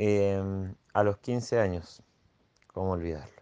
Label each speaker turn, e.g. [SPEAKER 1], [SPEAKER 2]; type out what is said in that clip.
[SPEAKER 1] em, a los 15 años, ¿cómo olvidarlo?